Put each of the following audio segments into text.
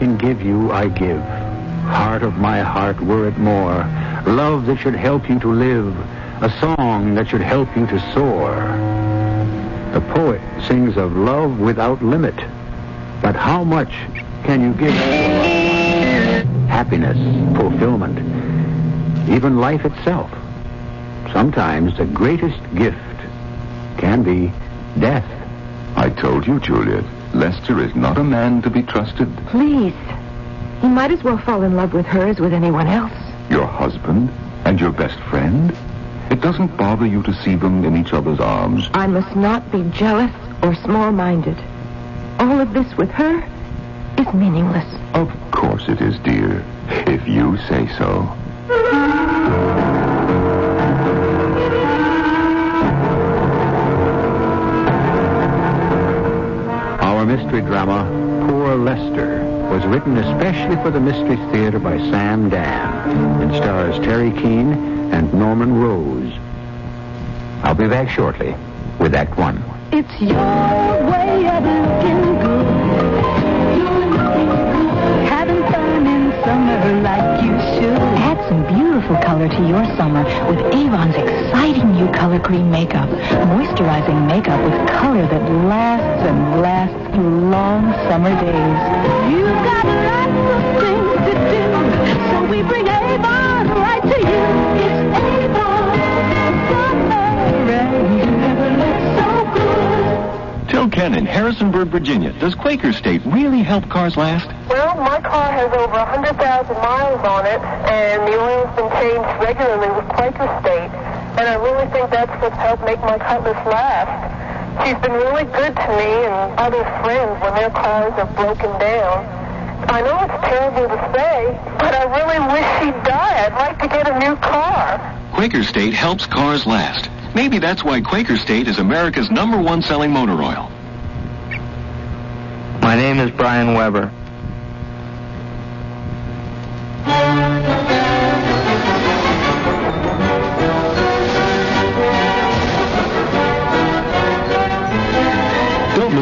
Can give you, I give. Heart of my heart, were it more. Love that should help you to live. A song that should help you to soar. The poet sings of love without limit. But how much can you give? Happiness, fulfillment, even life itself. Sometimes the greatest gift can be death. I told you, Juliet. Lester is not a man to be trusted. Please. He might as well fall in love with her as with anyone else. Your husband and your best friend. It doesn't bother you to see them in each other's arms. I must not be jealous or small-minded. All of this with her is meaningless. Of course it is, dear. If you say so. Mystery drama, Poor Lester, was written especially for the Mystery Theater by Sam Dann and stars Teri Keane and Norman Rose. I'll be back shortly with Act One. It's your way of looking beautiful color to your summer with Avon's exciting new color cream makeup. Moisturizing makeup with color that lasts and lasts through long summer days. You've got lots of things to do, so we bring Avon right to you. It's Avon summer, and Ken in Harrisonburg, Virginia, does Quaker State really help cars last? Well, my car has over 100,000 miles on it, and the oil's been changed regularly with Quaker State. And I really think that's what's helped make my Cutlass last. She's been really good to me and other friends when their cars are broken down. I know it's terrible to say, but I really wish she'd die. I'd like to get a new car. Quaker State helps cars last. Maybe that's why Quaker State is America's number one selling motor oil. My name is Brian Weber.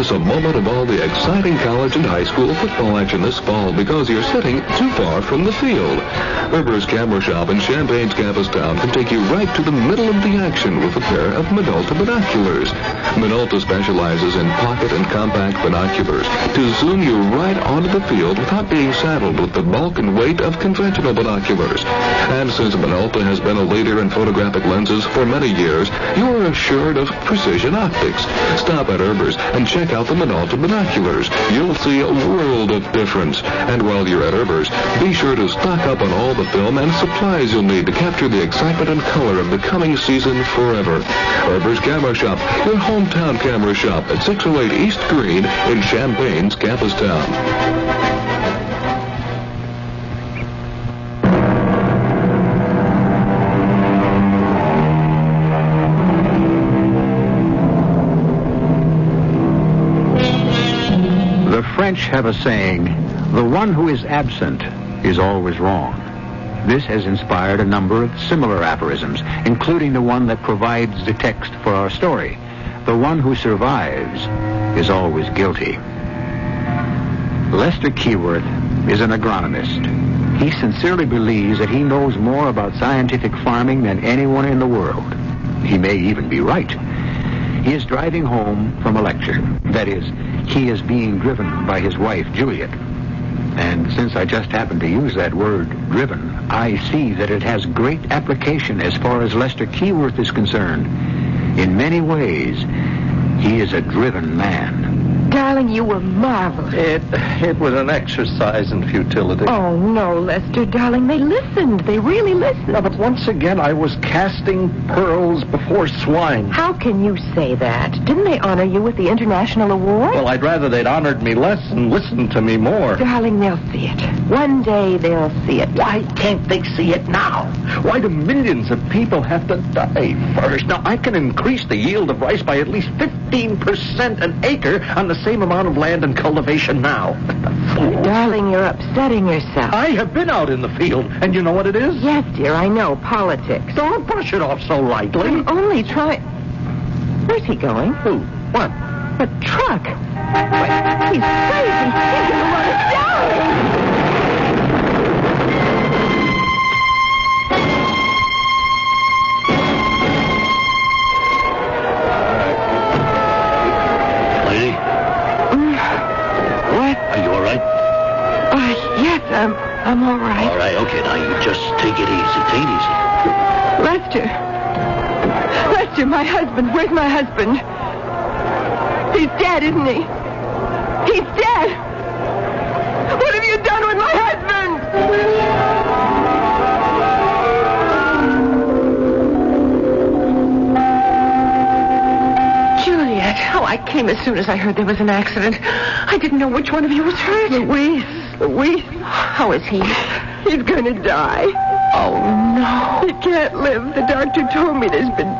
Miss a moment of all the exciting college and high school football action this fall because you're sitting too far from the field. Herber's Camera Shop in Champaign's campus town can take you right to the middle of the action with a pair of Minolta binoculars. Minolta specializes in pocket and compact binoculars to zoom you right onto the field without being saddled with the bulk and weight of conventional binoculars. And since Minolta has been a leader in photographic lenses for many years, you're assured of precision optics. Stop at Herber's and check out the Minolta binoculars. You'll see a world of difference. And while you're at Herber's, be sure to stock up on all the film and supplies you'll need to capture the excitement and color of the coming season forever. Herber's Camera Shop, your hometown camera shop at 608 East Green in Champaign's campus town. Have a saying, the one who is absent is always wrong. This has inspired a number of similar aphorisms, including the one that provides the text for our story. The one who survives is always guilty. Lester Keyworth is an agronomist. He sincerely believes that he knows more about scientific farming than anyone in the world. He may even be right. He is driving home from a lecture. That is, he is being driven by his wife, Juliet. And since I just happened to use that word, driven, I see that it has great application as far as Lester Keyworth is concerned. In many ways, he is a driven man. Darling, you were marvelous. It it was an exercise in futility. Oh, no, Lester, darling. They listened. They really listened. No, but once again, I was casting pearls before swine. How can you say that? Didn't they honor you with the International Award? Well, I'd rather they'd honored me less and listened to me more. Darling, they'll see it. One day they'll see it. Why can't they see it now? Why do millions of people have to die first? Now, I can increase the yield of rice by at least 15% an acre on the same amount of land and cultivation now. Darling, you're upsetting yourself. I have been out in the field, and you know what it is? Yes, dear, I know. Politics. Don't brush it off so lightly. I'm only trying. Where's he going? Who? What? A truck. Wait, he's crazy. He's I'm, I'm all right. All right, okay, now you just take it easy. Take it easy. Lester. Lester, my husband. Where's my husband? He's dead, isn't he? He's dead. What have you done with my husband? Juliet. Oh, I came as soon as I heard there was an accident. I didn't know which one of you was hurt. Louise. Louise. How is he? He's going to die. Oh, no. He can't live. The doctor told me there's been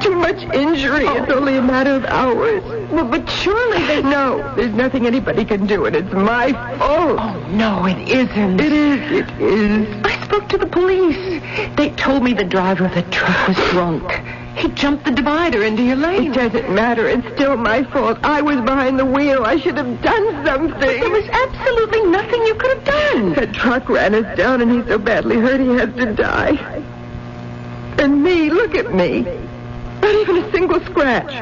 too much injury. It's oh. only a matter of hours. Well, but surely they... No, there's nothing anybody can do, and it's my fault. Oh, no, it isn't. It is. It is. I spoke to the police. They told me the driver of the truck was drunk. He jumped the divider into your lane. It doesn't matter. It's still my fault. I was behind the wheel. I should have done something. There was absolutely nothing you could have done. That truck ran us down, and he's so badly hurt he has to die. And me, look at me. Not even a single scratch.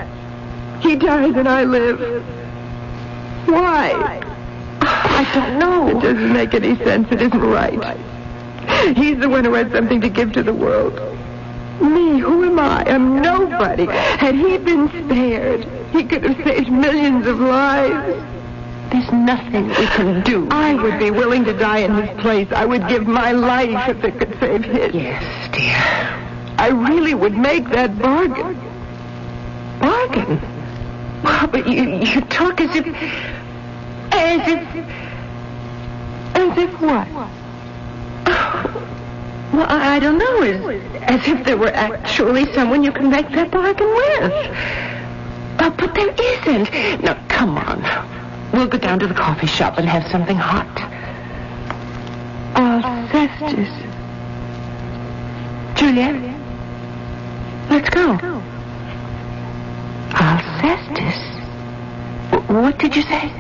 He dies and I live. Why? I don't know. It doesn't make any sense. It isn't right. He's the one who had something to give to the world. Me, who am I? I'm nobody. Had he been spared, he could have saved millions of lives. There's nothing we can do. I would be willing to die in his place. I would give my life if it could save his. Yes, dear. I really would make that bargain. Bargain? Oh, but you, you talk as if... As if... As if what? Oh, Well, I, don't know. As, as if there were actually someone you can make that bargain with. Oh, but there isn't. Now, come on. We'll go down to the coffee shop and have something hot. Oh, Alcestis. Juliet? Let's go. Ah, Alcestis? What did you say?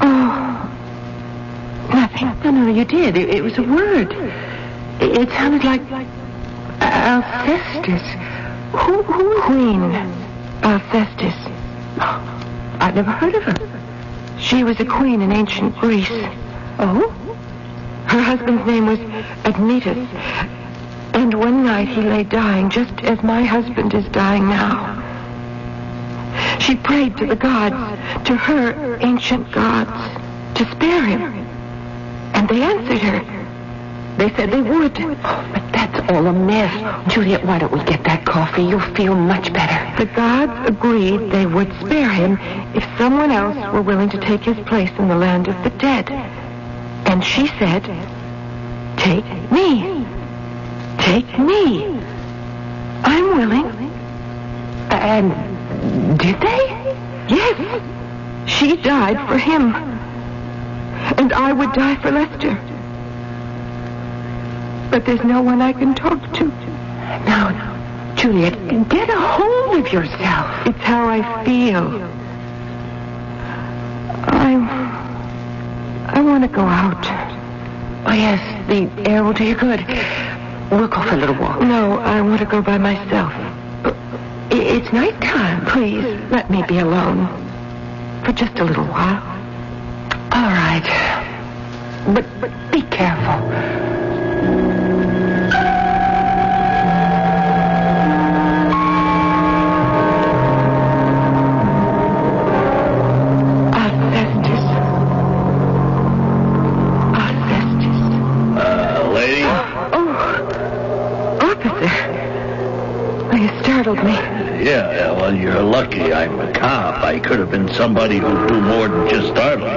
Oh. No, oh, no, you did. It, it was a word. It, it sounded like Alcestis. Who, who? Queen Alcestis. I've never heard of her. She was a queen in ancient Greece. Oh? Her husband's name was Admetus. And one night he lay dying, just as my husband is dying now. She prayed to the gods, to her ancient gods, to spare him. And they answered her. They said they would. but that's all a myth. Juliet, why don't we get that coffee? You'll feel much better. The gods agreed they would spare him if someone else were willing to take his place in the land of the dead. And she said, take me. Take me. I'm willing. And did they? Yes. She died for him. And I would die for Lester. But there's no one I can talk to. Now, now. Juliet, get a hold of yourself. It's how I feel. I. I want to go out. Oh, yes, the air will do you good. We'll go for a little walk. No, I want to go by myself. It's nighttime. Please, let me be alone. For just a little while. All right. But but be careful. Augustus. Augustus. Uh, lady. Oh, officer. You startled me. yeah, well, you're lucky I'm a cop. I could have been somebody who'd do more than just startle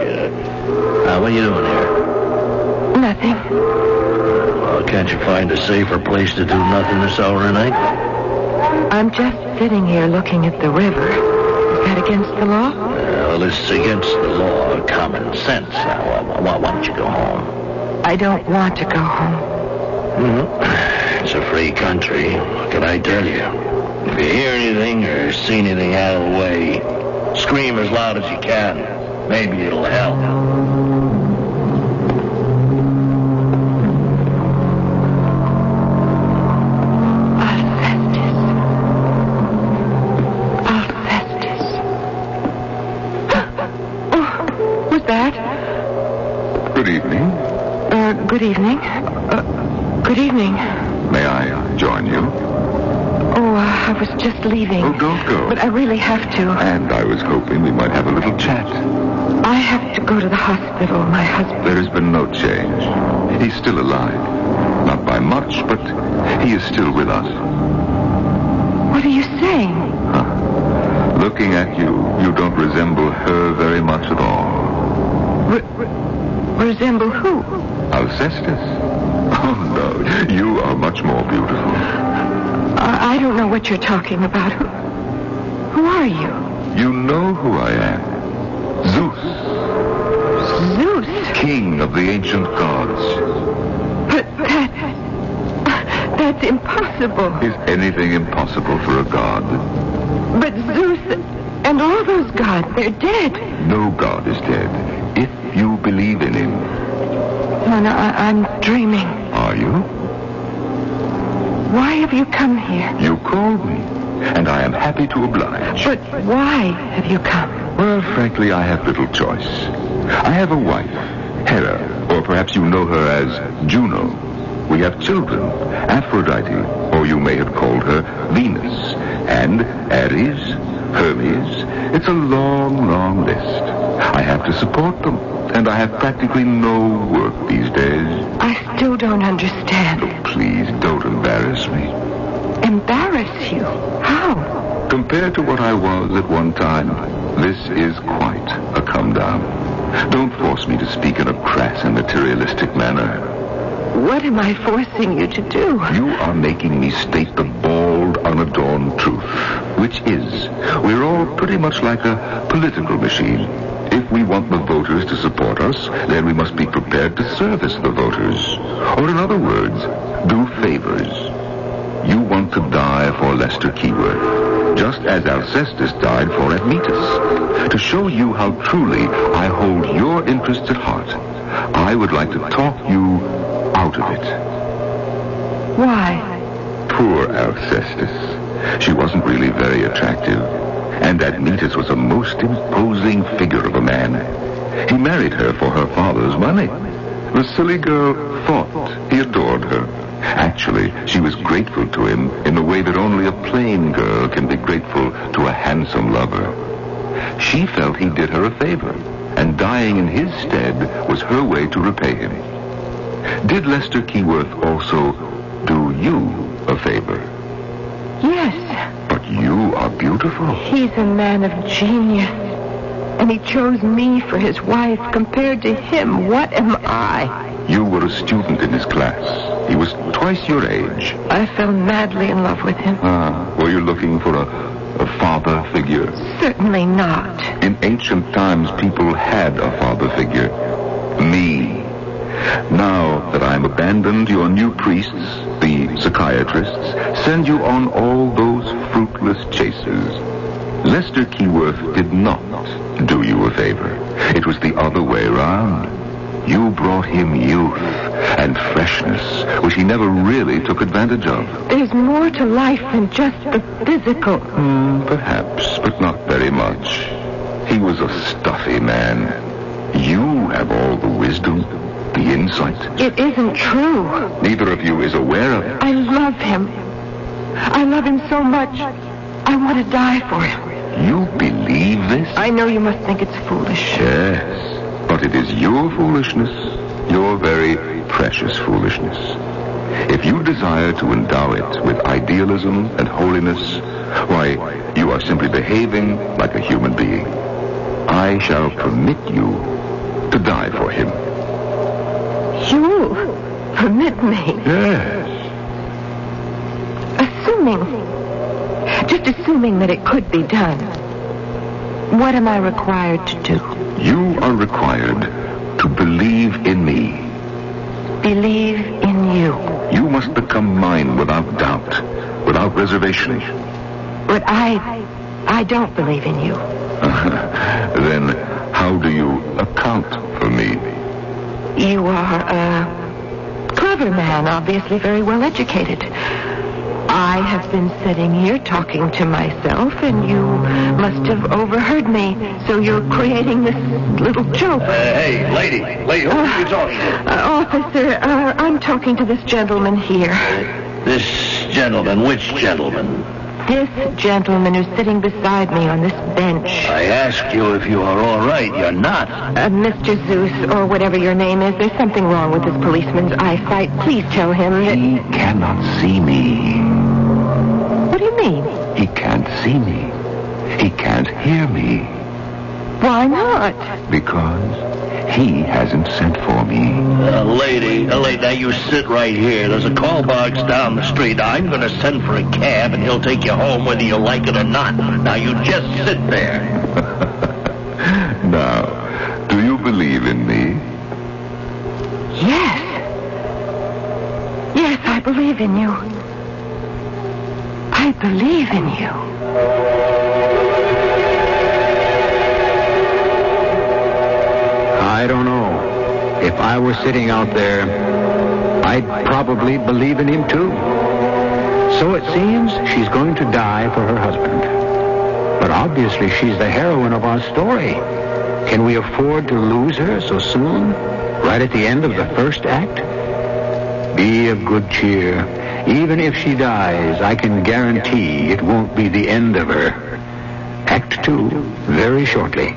what are you doing here? Nothing. Well, can't you find a safer place to do nothing this hour of night? I'm just sitting here looking at the river. Is that against the law? Well, it's against the law of common sense. Now, why, why, don't you go home? I don't want to go home. Mhm. It's a free country. What can I tell you? If you hear anything or see anything out of the way, scream as loud as you can. Maybe it'll help. Leaving. Oh, don't go. But I really have to. And I was hoping we might have a little chat. I have to go to the hospital. My husband. There has been no change. He's still alive. Not by much, but he is still with us. What are you saying? Huh. Looking at you, you don't resemble her very much at all. Re- re- resemble who? Alcestis? Oh, no. You are much more beautiful. What you're talking about. Who, who are you? You know who I am. Zeus, Zeus. king of the ancient gods. But that. That's impossible. Is anything impossible for a god? But Zeus and all those gods, they're dead. No god is dead. If you believe in him, No, no, I, I'm dreaming. are you? Why have you come here? You called me, and I am happy to oblige. But why have you come? Well, frankly, I have little choice. I have a wife, Hera, or perhaps you know her as Juno. We have children, Aphrodite, or you may have called her Venus, and Ares, Hermes. It's a long, long list. I have to support them, and I have practically no work these days. I still don't understand. Please don't embarrass me. Embarrass you? How? Compared to what I was at one time, this is quite a come down. Don't force me to speak in a crass and materialistic manner. What am I forcing you to do? You are making me state the bald, unadorned truth, which is, we're all pretty much like a political machine. If we want the voters to support us, then we must be prepared to service the voters. Or in other words, do favors. You want to die for Lester Keyworth, just as Alcestis died for Admetus. To show you how truly I hold your interests at heart, I would like to talk you out of it. Why? Poor Alcestis. She wasn't really very attractive. And Admetus was a most imposing figure of a man. He married her for her father's money. The silly girl thought he adored her. Actually, she was grateful to him in the way that only a plain girl can be grateful to a handsome lover. She felt he did her a favor, and dying in his stead was her way to repay him. Did Lester Keyworth also do you a favor? Yes. You are beautiful. He's a man of genius. And he chose me for his wife. Compared to him, what am I? You were a student in his class. He was twice your age. I fell madly in love with him. Ah, were you looking for a, a father figure? Certainly not. In ancient times, people had a father figure. Me. Now that I'm abandoned, your new priests, the psychiatrists, send you on all those fruitless chases. Lester Keyworth did not do you a favor. It was the other way round. You brought him youth and freshness, which he never really took advantage of. There's more to life than just the physical. Hmm, perhaps, but not very much. He was a stuffy man. You have all the wisdom, the insight. It isn't true. Neither of you is aware of it. I love him. I love him so much. I want to die for him. You believe this? I know you must think it's foolish. Yes, but it is your foolishness, your very precious foolishness. If you desire to endow it with idealism and holiness, Why, you are simply behaving like a human being. I shall permit you to die for him. You permit me? Yes. Assuming, just assuming that it could be done, what am I required to do? You are required to believe in me. Believe in you. You must become mine without doubt, without reservation. But I, I don't believe in you. then how do you account for me? You are a clever man, obviously very well educated. I have been sitting here talking to myself, and you must have overheard me. So you're creating this little joke. Uh, hey, lady, lady, who are you talking to? Uh, officer, uh, I'm talking to this gentleman here. This gentleman, which gentleman? This gentleman who's sitting beside me on this bench. I asked you if you are all right. You're not. Uh, Mr. Zeus, or whatever your name is, there's something wrong with this policeman's eyesight. Please tell him that... He cannot see me. What do you mean? He can't see me. He can't hear me. Why not? Because he hasn't sent for me. Uh, lady, uh, lady, now you sit right here. There's a call box down the street. I'm going to send for a cab, and he'll take you home whether you like it or not. Now you just sit there. now, do you believe in me? Yes. Yes, I believe in you. I believe in you. I don't know. If I were sitting out there, I'd probably believe in him too. So it seems she's going to die for her husband. But obviously she's the heroine of our story. Can we afford to lose her so soon? Right at the end of the first act? Be of good cheer. Even if she dies, I can guarantee it won't be the end of her. Act two, very shortly.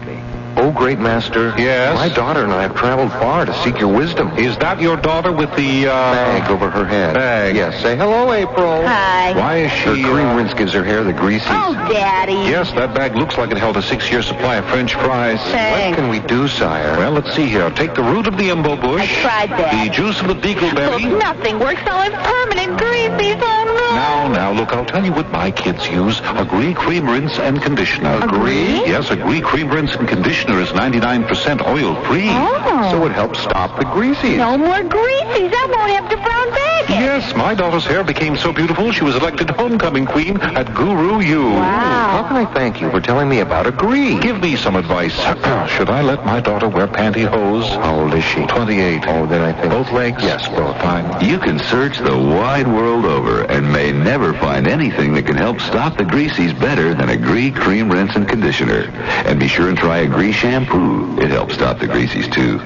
Oh, great master. Yes? My daughter and I have traveled far to seek your wisdom. Is that your daughter with the, uh... Bag over her head. Bag. Yes. Say hello, April. Hi. Why is Her she... cream uh, rinse gives her hair the greasies. Oh, Daddy. Yes, that bag looks like it held a six-year supply of French fries. What can we do, sire? Well, let's see here. Take the root of the embo bush. I tried that. The juice of the beagleberry. Look, nothing works. All it's permanent greasy. No. Now, now, look, I'll tell you what my kids use. Agree cream rinse and conditioner. Agree? Yes, Agree cream rinse and conditioner is 99% oil-free. Oh. So it helps stop the greasies. No more greasies. I won't have to brown bag it. Yes, my daughter's hair became so beautiful she was elected homecoming queen at Guru U. Wow. How can I thank you for telling me about a Agree? Give me some advice. Should I let my daughter wear pantyhose? How old is she? 28. Oh, then I think... Both legs? Yes, both. Fine. You can search the wide world over and may never find anything that can help stop the greasies better than a Agree Cream Rinse and Conditioner. And be sure and try a Agree Shampoo. It helps stop the greasies too.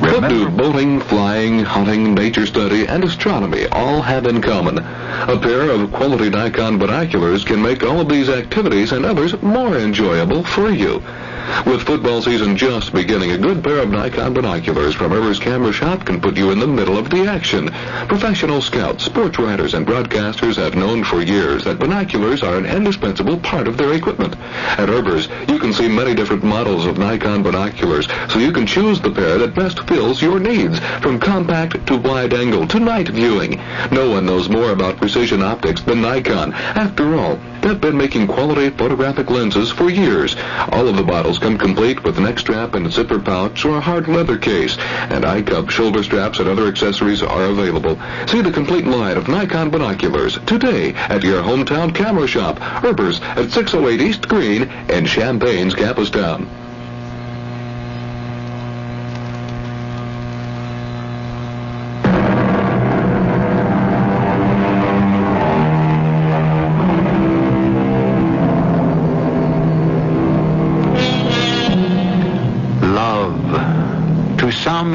What do boating, flying, hunting, nature study, and astronomy all have in common? A pair of quality Nikon binoculars can make all of these activities and others more enjoyable for you. With football season just beginning, a good pair of Nikon binoculars from Herbers Camera Shop can put you in the middle of the action. Professional scouts, sports writers, and broadcasters have known for years that binoculars are an indispensable part of their equipment. At Herbers, you can see many different models of Nikon binoculars, so you can choose the pair that best fills your needs, from compact to wide angle to night viewing. No one knows more about precision optics than Nikon. After all, they've been making quality photographic lenses for years. All of the bottles come complete with neck strap and zipper pouch or a hard leather case, and eye cup, shoulder straps, and other accessories are available. See the complete line of Nikon binoculars today at your hometown camera shop, Herbers at 608 East Green in Champaign's campus town.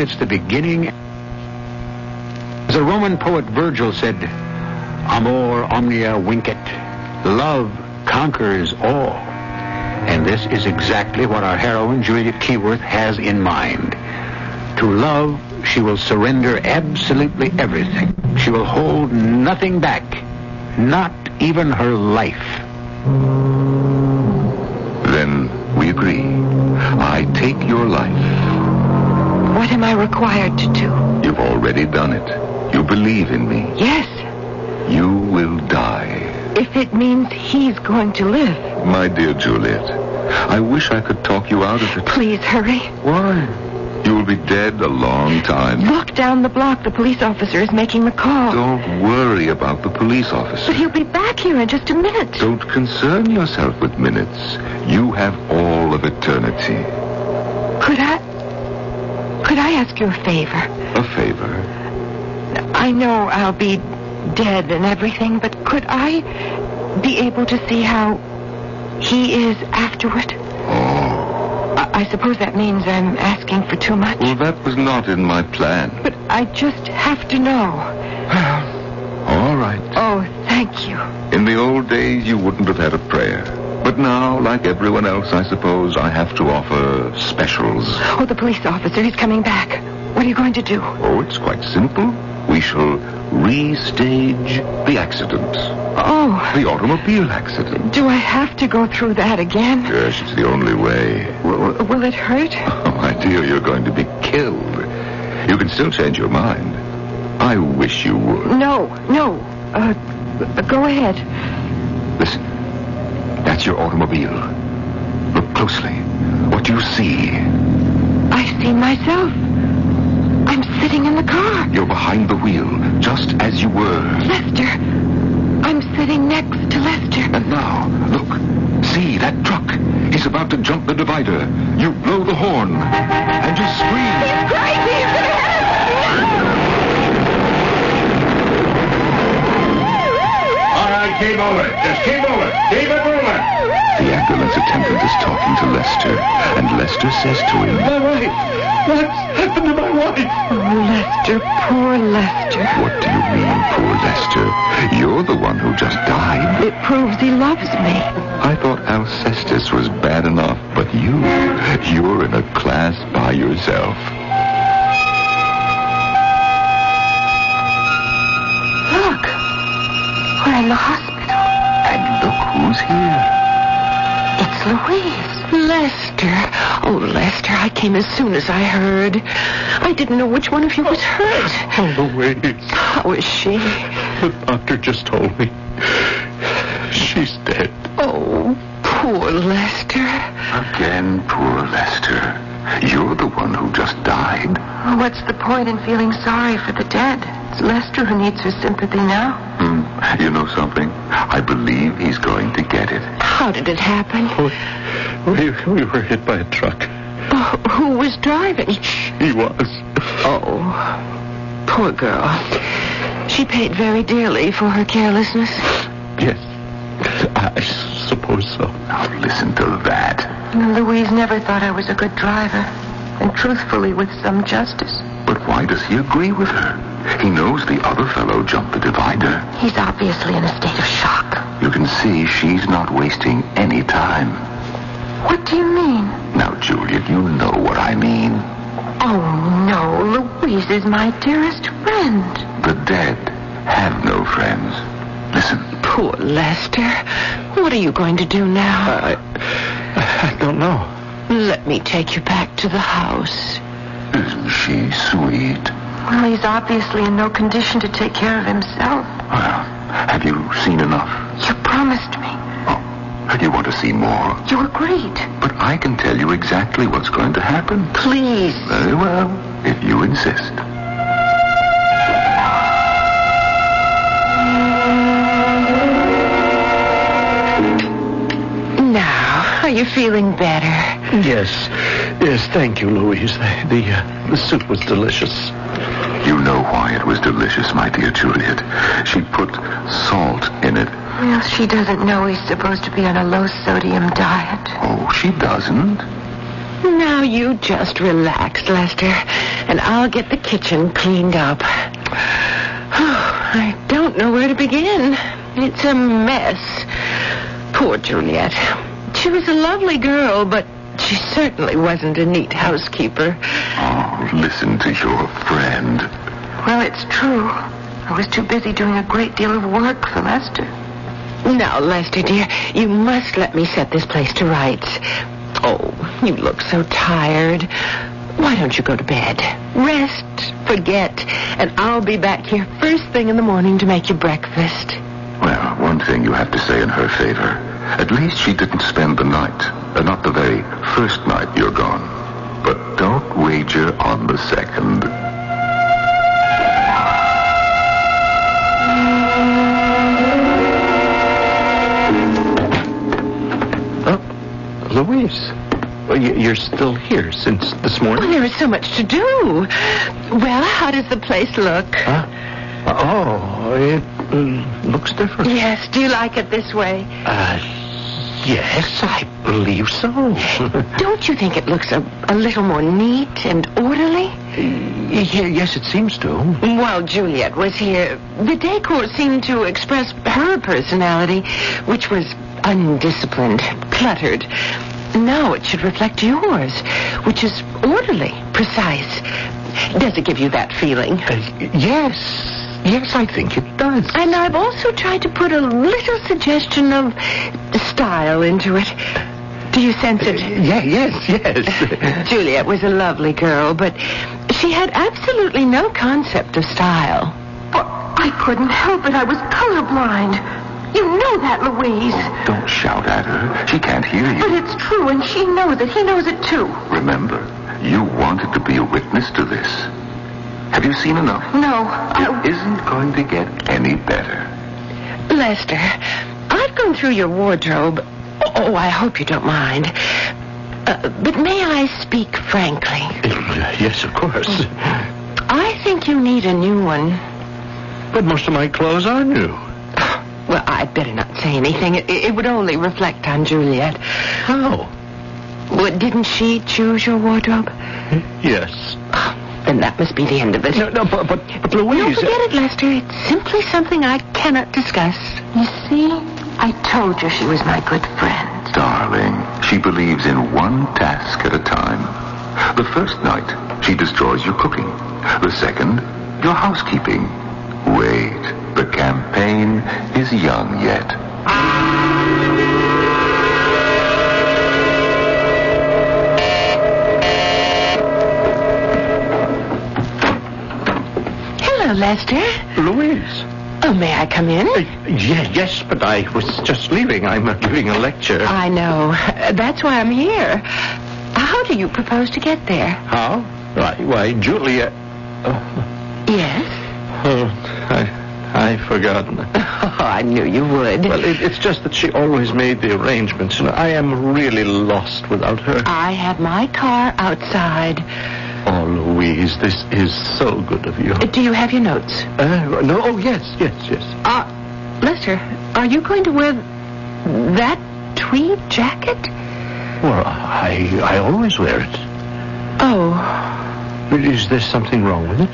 It's the beginning. As the Roman poet Virgil said, Amor omnia vincit. Love conquers all. And this is exactly what our heroine, Juliet Keyworth, has in mind. To love, she will surrender absolutely everything. She will hold nothing back. Not even her life. What am I required to do? You've already done it. You believe in me. Yes, You will die. if it means he's going to live. My dear Juliet, I wish I could talk you out of it. Please hurry. Why? You will be dead a long time. Look down the block. The police officer is making the call. Don't worry about the police officer. But he'll be back here in just a minute. Don't concern yourself with minutes. You have all of eternity. Could I? Could I ask you a favor? A favor. I know I'll be dead and everything, but could I be able to see how he is afterward? Oh. I, I suppose that means I'm asking for too much. Well, that was not in my plan. But I just have to know. All right. Oh, thank you. In the old days, you wouldn't have had a prayer. But now, like everyone else, I suppose, I have to offer specials. Oh, the police officer, he's coming back. What are you going to do? Oh, it's quite simple. We shall restage the accident. Oh, The automobile accident. do I have to go through that again? Yes, it's the only way. W- will it hurt? Oh, my dear, you're going to be killed. You can still change your mind. I wish you would. No, no. Uh, go ahead. Listen. That's your automobile. Look closely. What do you see? I see myself. I'm sitting in the car. You're behind the wheel, just as you were. Lester. I'm sitting next to Lester. And now, look. See that truck? He's about to jump the divider. You blow the horn. And you scream. He's crazy. Keep moving. Just keep moving. Keep it moving. The ambulance attendant is talking to Lester, and Lester says to him, My wife. What's happened to my wife? Oh, Lester, poor Lester. What do you mean, poor Lester? You're the one who just died. It proves he loves me. I thought Alcestis was bad enough, but you, you're in a class by yourself. Look. We're in the hospital. Here. It's Louise. Lester. Oh, Lester, I came as soon as I heard. I didn't know which one of you was hurt. Oh, Louise. How is she? The doctor just told me. She's dead. Oh, poor Lester. Again, poor Lester. You're the one who just died. What's the point in feeling sorry for the dead? It's Lester who needs her sympathy now. Hmm. You know something? I believe he's going to get it. How did it happen? We, we were hit by a truck. Oh, who was driving? He was. Oh, poor girl. She paid very dearly for her carelessness. Yes. I suppose so. Now listen to that. Louise never thought I was a good driver, and truthfully, with some justice. But why does he agree with her? He knows the other fellow jumped the divider. He's obviously in a state of shock. You can see she's not wasting any time. What do you mean? Now, Juliet, you know what I mean. Oh, no. Louise is my dearest friend. The dead have no friends. Listen, Poor Lester. What are you going to do now? I, I don't know. Let me take you back to the house. isn't she sweet? Well, he's obviously in no condition to take care of himself. Well, have you seen enough? You promised me. Oh, Do you want to see more? You agreed. But I can tell you exactly what's going to happen. Please. Very well, if you insist. Now, are you feeling better? Yes. Yes, thank you, Louise. The, the, uh, the soup was delicious. You know why it was delicious, my dear Juliet. She put salt in it. Well, she doesn't know he's supposed to be on a low sodium diet. Oh, she doesn't. Now you just relax, Lester, and I'll get the kitchen cleaned up. Oh, I don't know where to begin. It's a mess. Poor Juliet. She was a lovely girl, but she certainly wasn't a neat housekeeper. Oh, listen to your friend. Well, it's true. I was too busy doing a great deal of work for Lester. Now, Lester, dear, you must let me set this place to rights. Oh, you look so tired. Why don't you go to bed? Rest, forget, and I'll be back here first thing in the morning to make you breakfast. Well, one thing you have to say in her favor. At least she didn't spend the night. Uh, not the very first night you're gone. But don't wager on the second. Louise, well, you- you're still here since this morning? Well, there is so much to do. Well, how does the place look? Huh? Oh, it uh, looks different. Yes, do you like it this way? Uh, yes, I believe so. Don't you think it looks a, a little more neat and orderly? Yeah, yes, it seems to. While Juliet was here, the decor seemed to express her personality, which was undisciplined, cluttered. Now it should reflect yours, which is orderly, precise. Does it give you that feeling? Uh, yes. Yes, I think it does. And I've also tried to put a little suggestion of style into it. Do you sense it? Uh, yeah, yes, yes. Juliet was a lovely girl, but she had absolutely no concept of style. I couldn't help it. I was colorblind. You know that, Louise. Don't shout at her. She can't hear you. But it's true, and she knows it. He knows it, too. Remember, you wanted to be a witness to this. Have you seen enough? No, It isn't going to get any better. Lester, I've gone through your wardrobe. Oh, I hope you don't mind. Uh, but may I speak frankly? yes, of course. I think you need a new one. But most of my clothes are new. Well, I'd better not say anything. It, it would only reflect on Juliet. How? Well, didn't she choose your wardrobe? Yes. Then that must be the end of it. No, no, but, but, but Louise... No, Louise... forget it, Lester. It's simply something I cannot discuss. You see, I told you she was my good friend. Darling, she believes in one task at a time. The first night, she destroys your cooking. The second, your housekeeping. Wait, the campaign is young yet. Hello, Lester. Louise. Oh, may I come in? Yeah, yes, but I was just leaving. I'm uh, giving a lecture. I know. Uh, That's why I'm here. How do you propose to get there? How? Why, why Juliet... Yes? Oh, I, I've forgotten. Oh, I knew you would. Well, it, it's just that she always made the arrangements. You know, I am really lost without her. I have my car outside. Oh, Louise, this is so good of you. Uh, Do you have your notes? Uh, no, oh, yes, yes, yes. Uh, Lester, are you going to wear that tweed jacket? Well, I, I always wear it. Oh. Is there something wrong with it?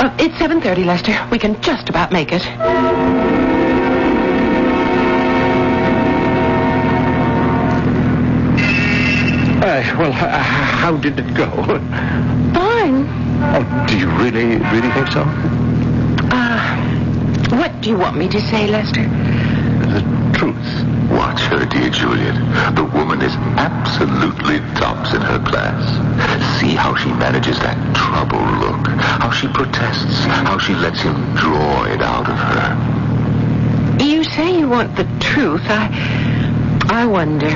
Uh, it's 7.30, Lester. We can just about make it. Uh, well, h- how did it go? Fine. Oh, do you really, really think so? Uh, what do you want me to say, Lester? The truth. Watch her, dear Juliet. The woman is absolutely tops in her class. See how she manages that troubled look. How she protests. How she lets him draw it out of her. You say you want the truth. I, I wonder.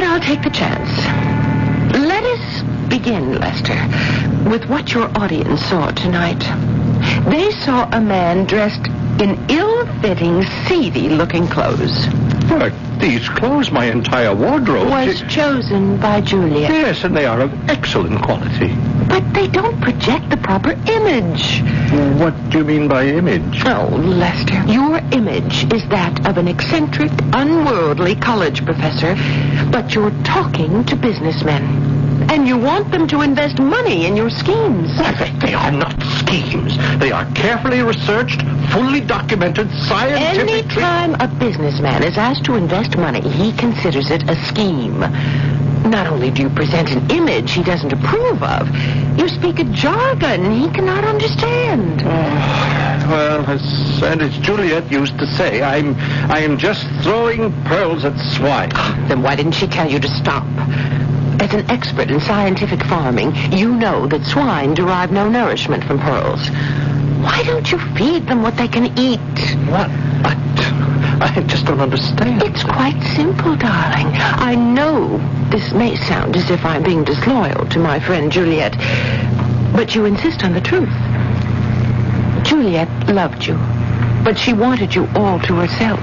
But I'll take the chance. Let us begin, Lester, with what your audience saw tonight. They saw a man dressed in ill-fitting, seedy-looking clothes. But these clothes, my entire wardrobe... Was chosen by Juliet. Yes, and they are of excellent quality. But they don't project the proper image. What do you mean by image? Oh, Lester, your image is that of an eccentric, unworldly college professor, but you're talking to businessmen. And you want them to invest money in your schemes. They, they are not schemes. They are carefully researched, fully documented, scientific... Anytime a businessman is asked to invest money, he considers it a scheme. Not only do you present an image he doesn't approve of, you speak a jargon he cannot understand. Oh, well, as, and as Juliet used to say, I'm I am just throwing pearls at swine. Ah, then why didn't she tell you to stop? As an expert in scientific farming, you know that swine derive no nourishment from pearls. Why don't you feed them what they can eat? What? I, I just don't understand. It's quite simple, darling. I know this may sound as if I'm being disloyal to my friend Juliet, but you insist on the truth. Juliet loved you, but she wanted you all to herself.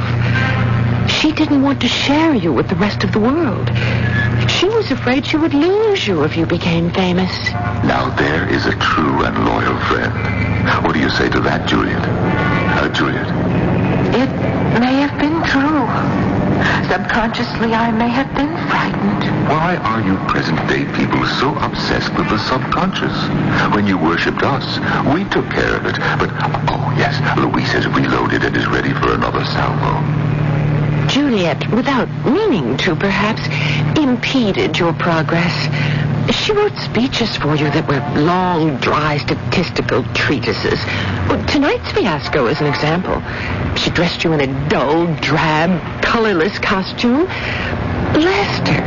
She didn't want to share you with the rest of the world. She was afraid she would lose you if you became famous. Now there is a true and loyal friend. What do you say to that, Juliet? Uh, Juliet? It may have been true. Subconsciously, I may have been frightened. Why are you present-day people so obsessed with the subconscious? When you worshipped us, we took care of it. But, oh, yes, Louise has reloaded and is ready for another salvo. Juliet, without meaning to, perhaps, impeded your progress. She wrote speeches for you that were long, dry, statistical treatises. Well, tonight's fiasco is an example. She dressed you in a dull, drab, colorless costume. Lester,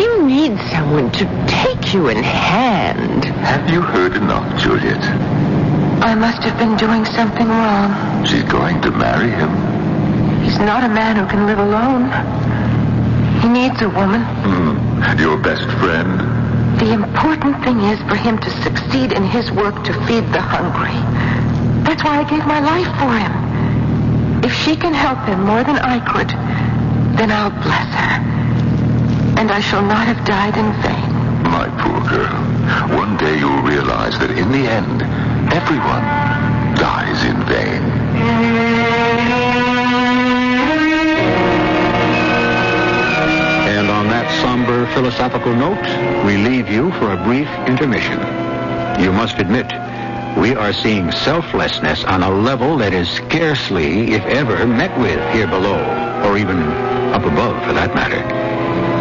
you need someone to take you in hand. Have you heard enough, Juliet? I must have been doing something wrong. She's going to marry him. He's not a man who can live alone. He needs a woman. Hmm. Your best friend? The important thing is for him to succeed in his work to feed the hungry. That's why I gave my life for him. If she can help him more than I could, then I'll bless her. And I shall not have died in vain. My poor girl. One day you'll realize that in the end, everyone dies in vain. Somber philosophical note, we leave you for a brief intermission. You must admit, we are seeing selflessness on a level that is scarcely, if ever, met with here below, or even up above for that matter.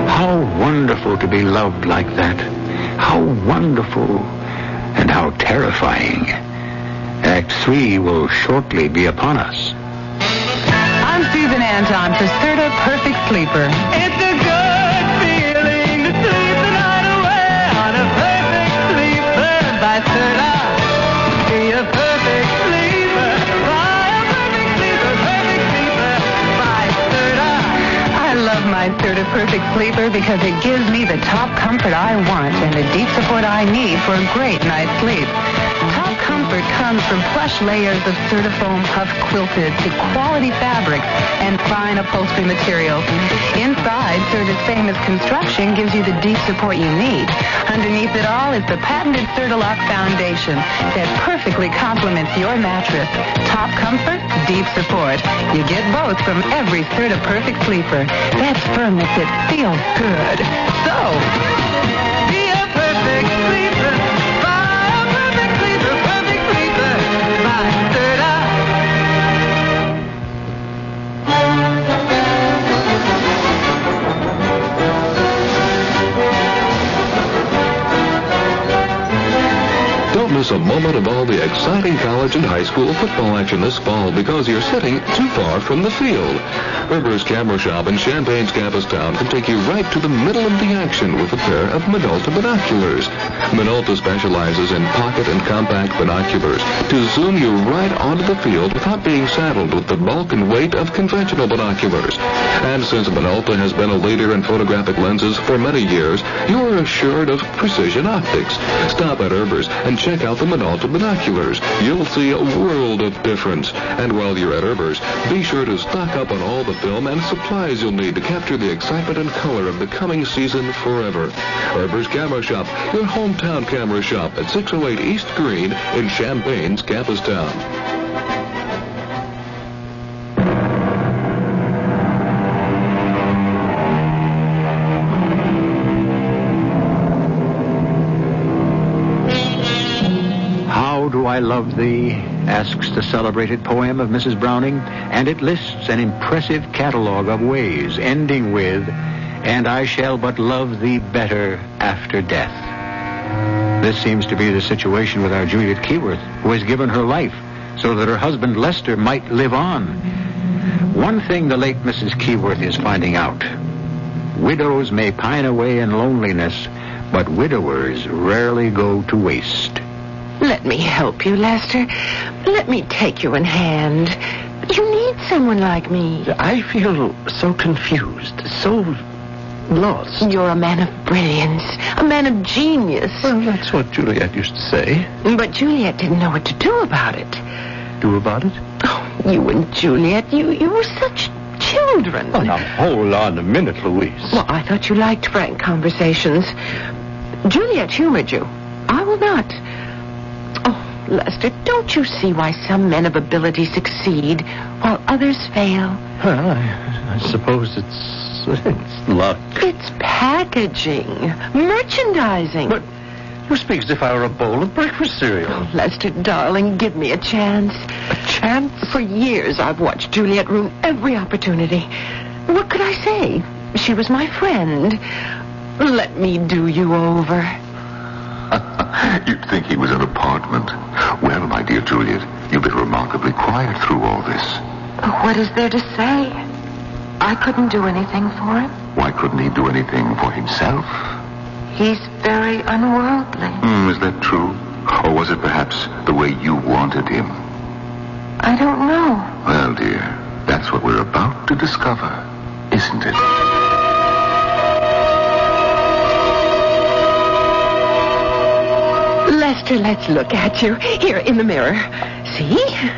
How wonderful to be loved like that. How wonderful and how terrifying. Act three will shortly be upon us. I'm Susan Anton for Serta Perfect Sleeper. It's a good Perfect Sleeper because it gives me the top comfort I want and the deep support I need for a great night's sleep. Comfort comes from plush layers of Certifoam puff quilted to quality fabrics and fine upholstery materials. Inside, Serta's famous construction gives you the deep support you need. Underneath it all is the patented Certalock foundation that perfectly complements your mattress. Top comfort, deep support. You get both from every Certa Perfect Sleeper. That's firmness that feels good. So, Miss a moment of all the exciting college and high school football action this fall because you're sitting too far from the field. Herber's Camera Shop in Champaign's campus town can take you right to the middle of the action with a pair of Minolta binoculars. Minolta specializes in pocket and compact binoculars to zoom you right onto the field without being saddled with the bulk and weight of conventional binoculars. And since Minolta has been a leader in photographic lenses for many years, you are assured of precision optics. Stop at Herber's and check out the Minolta binoculars. You'll see a world of difference. And while you're at Herber's, be sure to stock up on all the film and supplies you'll need to capture the excitement and color of the coming season forever. Herber's Camera Shop, your hometown camera shop at 608 East Green in Champaign's campus town. Love thee? asks the celebrated poem of Mrs. Browning, and it lists an impressive catalog of ways, ending with, and I shall but love thee better after death. This seems to be the situation with our Juliet Keyworth, who has given her life so that her husband Lester might live on. One thing the late Mrs. Keyworth is finding out. Widows may pine away in loneliness, but widowers rarely go to waste. Let me help you, Lester. Let me take you in hand. You need someone like me. I feel so confused, so lost. You're a man of brilliance, a man of genius. Well, that's what Juliet used to say. But Juliet didn't know what to do about it. Do about it? Oh, you and Juliet, you, you were such children. Oh, now, hold on a minute, Louise. Well, I thought you liked frank conversations. Juliet humored you. I will not. Lester, don't you see why some men of ability succeed while others fail? Well, I, I suppose it's it's luck. It's packaging, merchandising. But you speak as if I were a bowl of breakfast cereal. Oh, Lester, darling, give me a chance. A chance? For years, I've watched Juliet ruin every opportunity. What could I say? She was my friend. Let me do you over. You'd think he was an apartment. Well, my dear Juliet, you've been remarkably quiet through all this. But What is there to say? I couldn't do anything for him. Why couldn't he do anything for himself? He's very unworldly. Hmm, is that true? Or was it perhaps the way you wanted him? I don't know. Well, dear, that's what we're about to discover, isn't it? Lester, let's look at you. Here, in the mirror. See?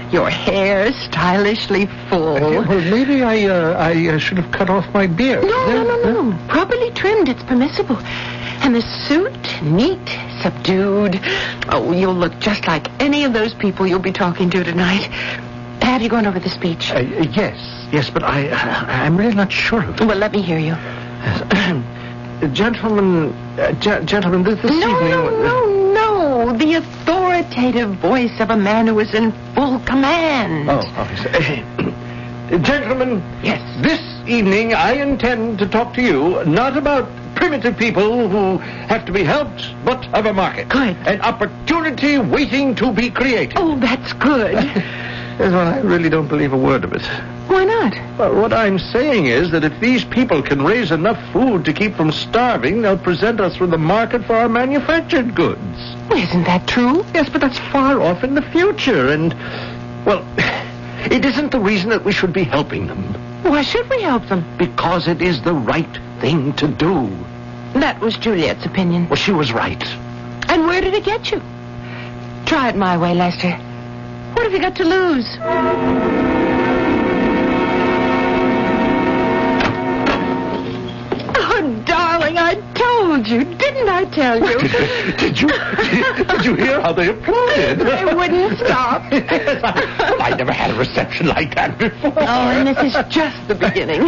Your hair stylishly full. well, maybe I uh, I uh, should have cut off my beard. No, no, no, no. Properly trimmed, it's permissible. And the suit, neat, subdued. Oh, you'll look just like any of those people you'll be talking to tonight. Have you gone over the speech? Uh, yes, yes, but I I'm really not sure of it. Well, let me hear you. gentlemen, uh, ge- gentlemen, this, this no, evening. no, no, The authoritative voice of a man who is in full command. Oh, okay. Gentlemen, yes. This evening I intend to talk to you not about primitive people who have to be helped, but of a market. Good. An opportunity waiting to be created. Oh, that's good. Well, I really don't believe a word of it. Why not? Well, what I'm saying is that if these people can raise enough food to keep from starving, they'll present us with a market for our manufactured goods. Isn't that true? Yes, but that's far off in the future, and, well, it isn't the reason that we should be helping them. Why should we help them? Because it is the right thing to do. That was Juliet's opinion. Well, she was right. And where did it get you? Try it my way, Lester. What have you got to lose? Told you. Didn't I tell you? Did you did, did you hear how they applauded? They wouldn't stop. yes, I, I never had a reception like that before. Oh, and this is just the beginning.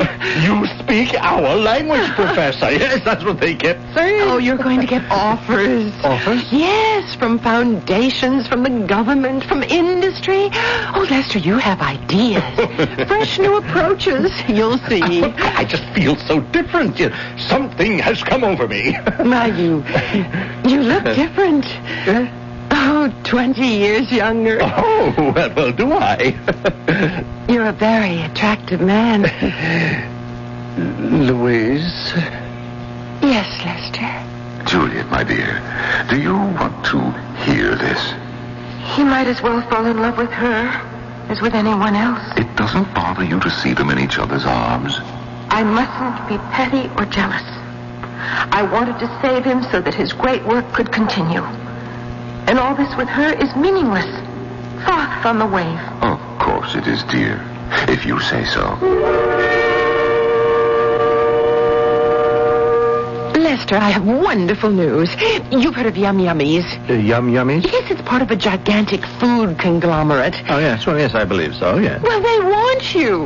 You speak our language, Professor. Yes, that's what they kept saying. Oh, you're going to get offers. Offers? Yes, from foundations, from the government, from industry. Oh, Lester, you have ideas. Fresh new approaches. You'll see. I just feel so different. Something has come over me. My, you, you look different. Oh, 20 years younger. Oh, well, well do I? You're a very attractive man. Louise? Yes, Lester. Juliet, my dear, do you want to hear this? He might as well fall in love with her as with anyone else. It doesn't bother you to see them in each other's arms. I mustn't be petty or jealous. I wanted to save him so that his great work could continue. And all this with her is meaningless. Froth on the wave. Of course it is, dear. If you say so. Lester, I have wonderful news. You've heard of Yum Yummies. Uh, yum Yummies? Yes, it's part of a gigantic food conglomerate. Oh, yes. Well, yes, I believe so, yes. Well, they want you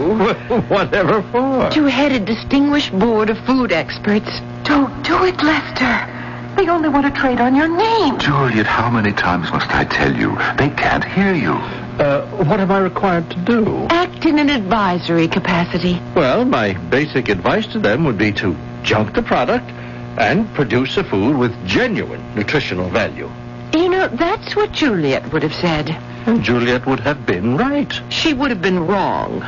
Whatever for? to head a distinguished board of food experts. Don't do it, Lester. They only want to trade on your name. Juliet, how many times must I tell you? They can't hear you. Uh, what am I required to do? Act in an advisory capacity. Well, my basic advice to them would be to junk the product and produce a food with genuine nutritional value. You know, that's what Juliet would have said. And Juliet would have been right. She would have been wrong.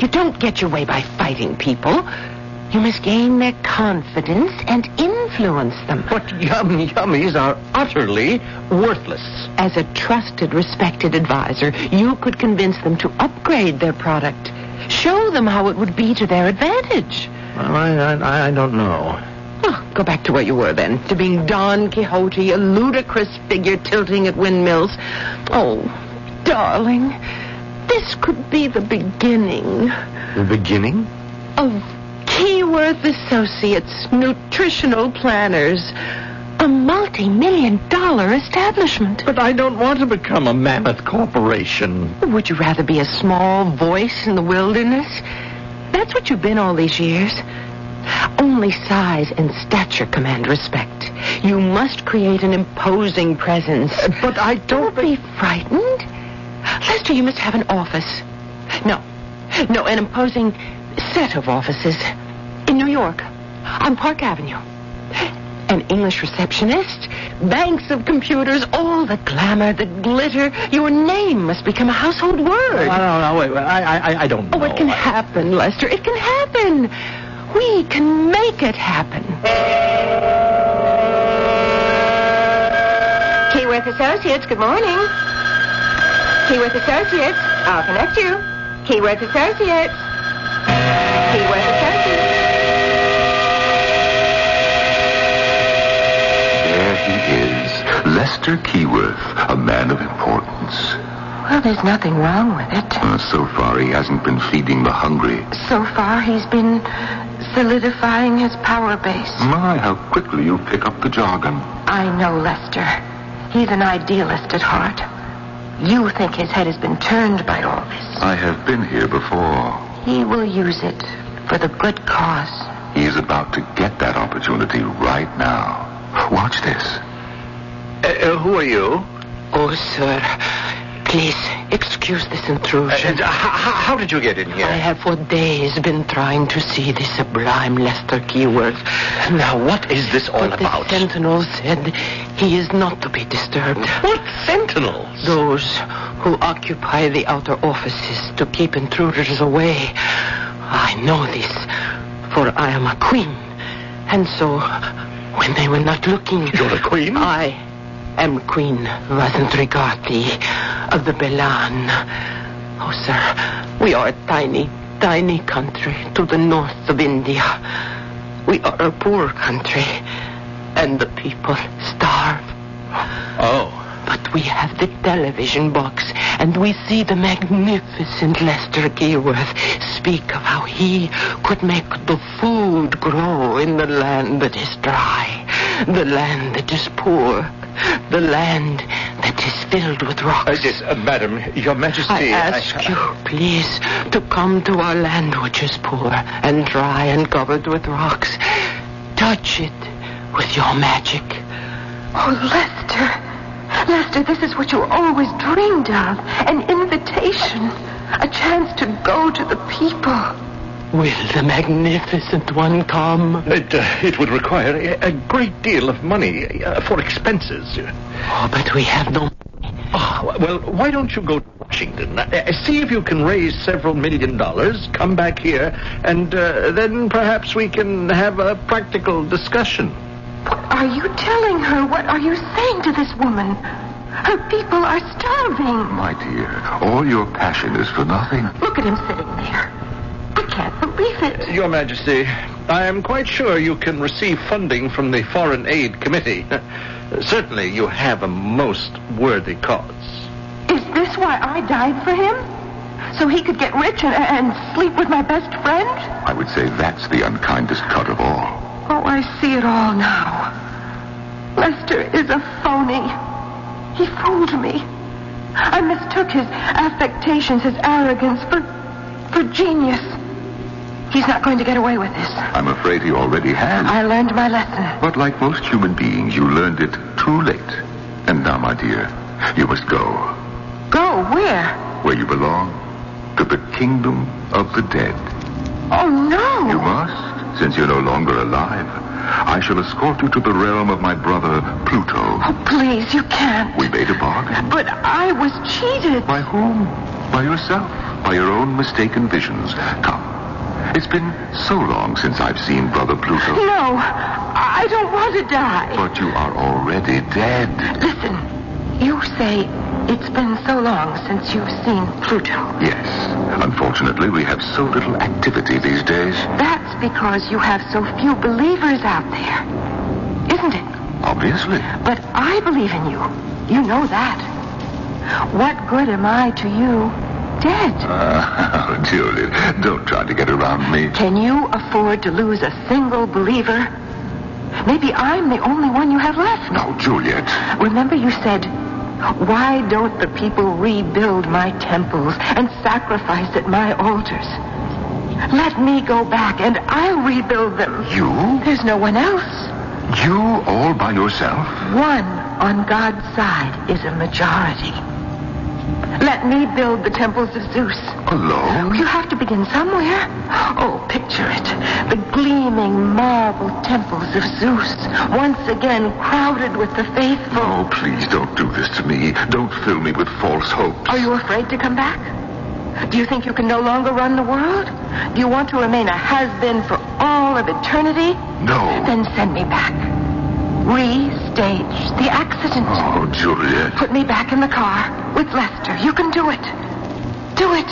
You don't get your way by fighting people. You must gain their confidence and influence them. But yum yummies are utterly worthless. As a trusted, respected advisor, you could convince them to upgrade their product. Show them how it would be to their advantage. Well, I, I, I don't know. Oh, go back to where you were then, to being Don Quixote, a ludicrous figure tilting at windmills. Oh, darling, this could be the beginning The beginning? of Keyworth Associates, nutritional planners, a multi-million dollar establishment. But I don't want to become a mammoth corporation. Would you rather be a small voice in the wilderness? That's what you've been all these years. Only size and stature command respect. You must create an imposing presence. Uh, but I don't... Don't be frightened. Lester, you must have an office. No. No, an imposing set of offices. In New York. On Park Avenue. An English receptionist, banks of computers, all the glamour, the glitter. Your name must become a household word. No, no, no, wait, wait. I, I, I don't know. Oh, it can happen, Lester. It can happen. We can make it happen. Keyworth Associates, good morning. Keyworth Associates, I'll connect you. Keyworth Associates. Keyworth Associates. There he is, Lester Keyworth, a man of importance. Well, there's nothing wrong with it. Uh, so far, he hasn't been feeding the hungry. So far, he's been solidifying his power base. My, how quickly you pick up the jargon. I know Lester. He's an idealist at heart. You think his head has been turned by all this. I have been here before. He will use it for the good cause. He is about to get that opportunity right now. Watch this. Uh, who are you? Oh, sir. Please, excuse this intrusion. Uh, how, how did you get in here? I have for days been trying to see the sublime Lester Keyworth. Now, what is this all but about? the sentinel said he is not to be disturbed. What sentinels? Those who occupy the outer offices to keep intruders away. I know this, for I am a queen. And so, when they were not looking... You're a queen? I am Queen Vasantrigati of the Belan. Oh, sir, we are a tiny, tiny country to the north of India. We are a poor country, and the people starve. Oh. But we have the television box, and we see the magnificent Lester Keyworth speak of how he could make the food grow in the land that is dry, the land that is poor, the land that is filled with rocks. Uh, yes, uh, madam, your majesty. I ask you, please, to come to our land which is poor and dry and covered with rocks. Touch it with your magic. Oh, Lester. Lester, this is what you always dreamed of. An invitation. A chance to go to the people. Will the magnificent one come? It, uh, it would require a, a great deal of money uh, for expenses. Oh, but we have no money. Oh, well, why don't you go to Washington? Uh, see if you can raise several million dollars, come back here, and uh, then perhaps we can have a practical discussion. What are you telling her? What are you saying to this woman? Her people are starving. My dear, all your passion is for nothing. Look at him sitting there. I can't believe it. Your Majesty, I am quite sure you can receive funding from the Foreign Aid Committee. Certainly you have a most worthy cause. Is this why I died for him? So he could get rich and, and sleep with my best friend? I would say that's the unkindest cut of all. Oh, I see it all now. Lester is a phony. He fooled me. I mistook his affectations, his arrogance for for genius. He's not going to get away with this. I'm afraid he already has. I learned my lesson. But like most human beings, you learned it too late. And now, my dear, you must go Go where? where you belong to the kingdom of the dead. Oh no. You must, since you're no longer alive. I shall escort you to the realm of my brother, Pluto. Oh, please, you can't. We made a bargain. But I was cheated. By whom? By yourself. By your own mistaken visions. Come. It's been so long since I've seen Brother Pluto. No, I don't want to die. But you are already dead. Listen, you say it's been so long since you've seen Pluto. Yes. Unfortunately, we have so little activity these days. That's because you have so few believers out there. Isn't it? Obviously. But I believe in you. You know that. What good am I to you? Dead. Uh, Juliet, don't try to get around me. Can you afford to lose a single believer? Maybe I'm the only one you have left. No, Juliet. Remember you said, why don't the people rebuild my temples and sacrifice at my altars? Let me go back and I'll rebuild them. You? There's no one else. You all by yourself? One on God's side is a majority. Let me build the temples of Zeus. Alone? You have to begin somewhere. Oh, picture it. The gleaming marble temples of Zeus, once again crowded with the faithful. Oh, please don't do this to me. Don't fill me with false hopes. Are you afraid to come back? Do you think you can no longer run the world? Do you want to remain a has-been for all of eternity? No. Then send me back. Restage the accident. Oh, Juliet. Put me back in the car with Lester. You can do it. Do it.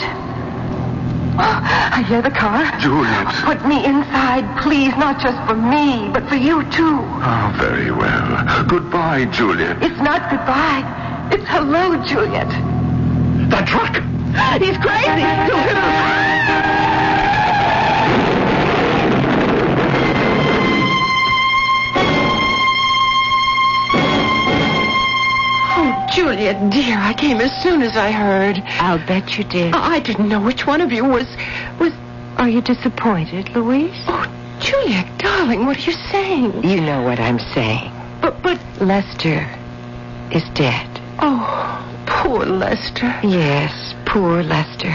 Oh, I hear the car. Juliet. Put me inside, please, not just for me, but for you too. Oh, very well. Goodbye, Juliet. It's not goodbye. It's hello, Juliet. That truck! He's crazy. He'll hit us. Juliet, dear, I came as soon as I heard. I'll bet you did. I I didn't know which one of you was was. Are you disappointed, Louise? Oh, Juliet, darling, what are you saying? You know what I'm saying. But but Lester is dead. oh, poor Lester. Yes, poor Lester.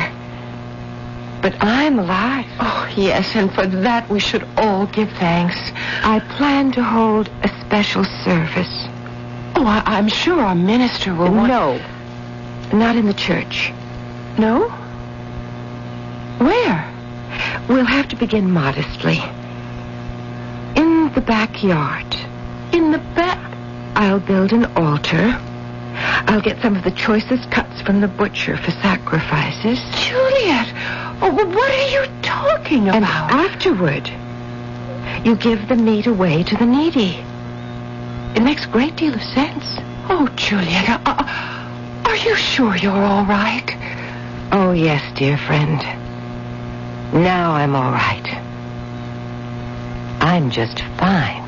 But I'm alive. Oh, yes, and for that we should all give thanks. I plan to hold a special service. Oh, I, I'm sure our minister will want... No, not in the church. No? Where? We'll have to begin modestly. In the backyard. In the back. I'll build an altar. I'll get some of the choicest cuts from the butcher for sacrifices. Juliet, oh, what are you talking about? And afterward, you give the meat away to the needy. It makes a great deal of sense. Oh, Juliet, uh, uh, are you sure you're all right? Oh, yes, dear friend. Now I'm all right. I'm just fine.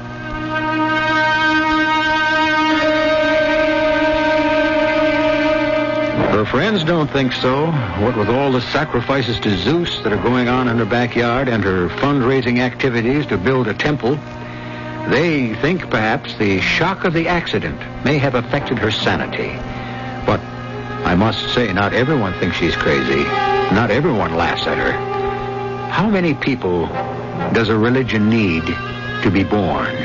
Her friends don't think so. What with all the sacrifices to Zeus that are going on in her backyard and her fundraising activities to build a temple, they think perhaps the shock of the accident may have affected her sanity. But I must say, not everyone thinks she's crazy. Not everyone laughs at her. How many people does a religion need to be born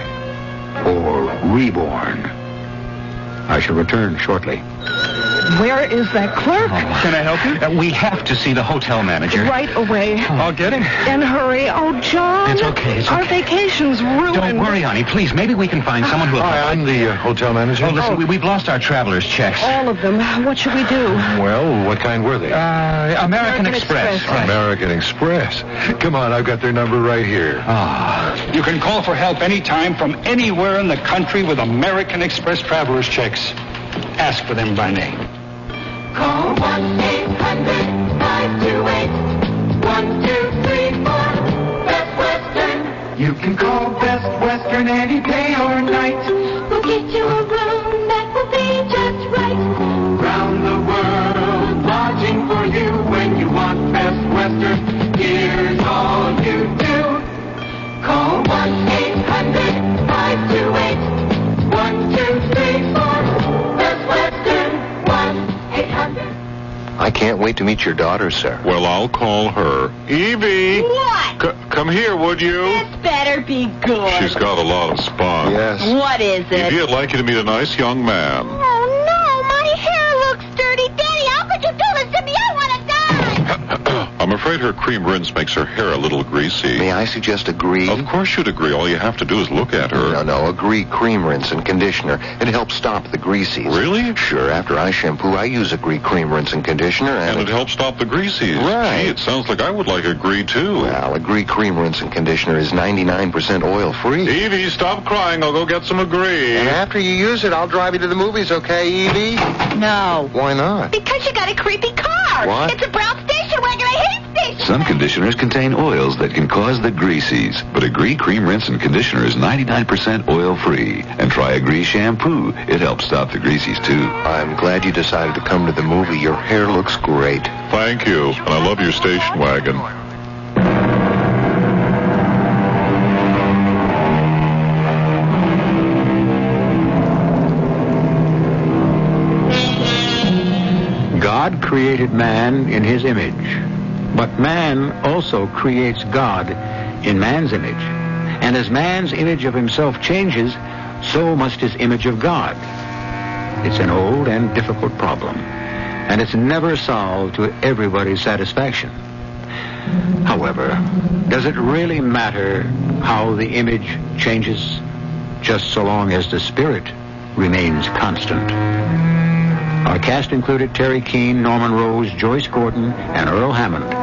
or reborn? I shall return shortly. Where is that clerk? Can I help you? Uh, we have to see the hotel manager. Right away. I'll get him. And hurry. Oh, John. It's okay, it's Our okay. vacation's ruined. Don't worry, honey. Please, maybe we can find someone who will. Hi, I'm the uh, hotel manager. Oh, listen, we, we've lost our traveler's checks. All of them. What should we do? Well, what kind were they? Uh, American, American Express. Express. Right. American Express. Come on, I've got their number right here. Ah. You can call for help anytime from anywhere in the country with American Express traveler's checks. Ask for them by name. Call 1-800-528-1234. Best Western. You can call Best Western any day or night. Can't can't wait to meet your daughter, sir. Well, I'll call her. Evie! What? C- come here, would you? This better be good. She's got a lot of spunk. Yes. What is it? Evie, I'd like you to meet a nice young man. I'm afraid her cream rinse makes her hair a little greasy. May I suggest a agree? Of course you'd agree. All you have to do is look at her. No, no, agree cream rinse and conditioner. It helps stop the greasies. Really? Sure, after I shampoo, I use a agree cream rinse and conditioner, and, And it helps stop the greasies. Right. Gee, it sounds like I would like a Agree, too. Well, agree cream rinse and conditioner is 99% oil-free. Evie, stop crying. I'll go get some Agree. And after you use it, I'll drive you to the movies, okay, Evie? No. Why not? Because you got a creepy car. What? It's a brown station wagon. I hate station Some conditioners contain oils that can cause the greasies, but Agree Cream Rinse and Conditioner is 99% oil-free. And try Agree Shampoo. It helps stop the greasies, too. I'm glad you decided to come to the movie. Your hair looks great. Thank you. And I love your station wagon. God created man in his image, but man also creates God in man's image. And as man's image of himself changes, so must his image of God. It's an old and difficult problem, and it's never solved to everybody's satisfaction. However, does it really matter how the image changes, just so long as the spirit remains constant? Our cast included Teri Keane, Norman Rose, Joyce Gordon, and Earl Hammond.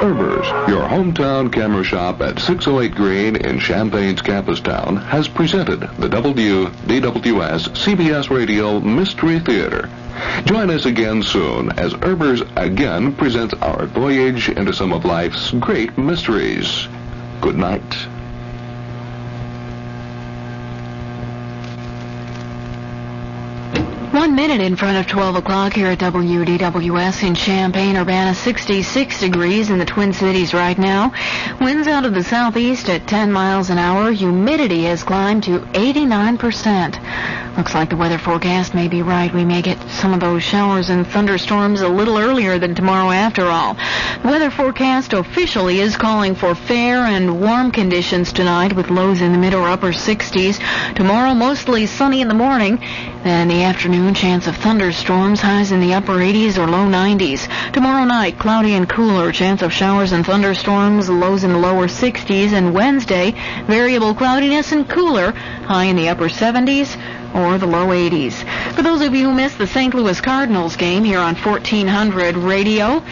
Herbers, your hometown camera shop at 608 Green in Champaign's Campus Town, has presented the WDWS CBS Radio Mystery Theater. Join us again soon as Herbers again presents our voyage into some of life's great mysteries. Good night. One minute in front of 12 o'clock here at WDWS in Champaign, Urbana, 66 degrees in the Twin Cities right now. Winds out of the southeast at 10 miles an hour. Humidity has climbed to 89%. Looks like the weather forecast may be right. We may get some of those showers and thunderstorms a little earlier than tomorrow after all. The weather forecast officially is calling for fair and warm conditions tonight with lows in the mid or upper 60s. Tomorrow mostly sunny in the morning. Then in the afternoon, chance of thunderstorms, highs in the upper 80s or low 90s. Tomorrow night, cloudy and cooler, chance of showers and thunderstorms, lows in the lower 60s. And Wednesday, variable cloudiness and cooler, high in the upper 70s or the low 80s. For those of you who missed the St. Louis Cardinals game here on 1400 radio,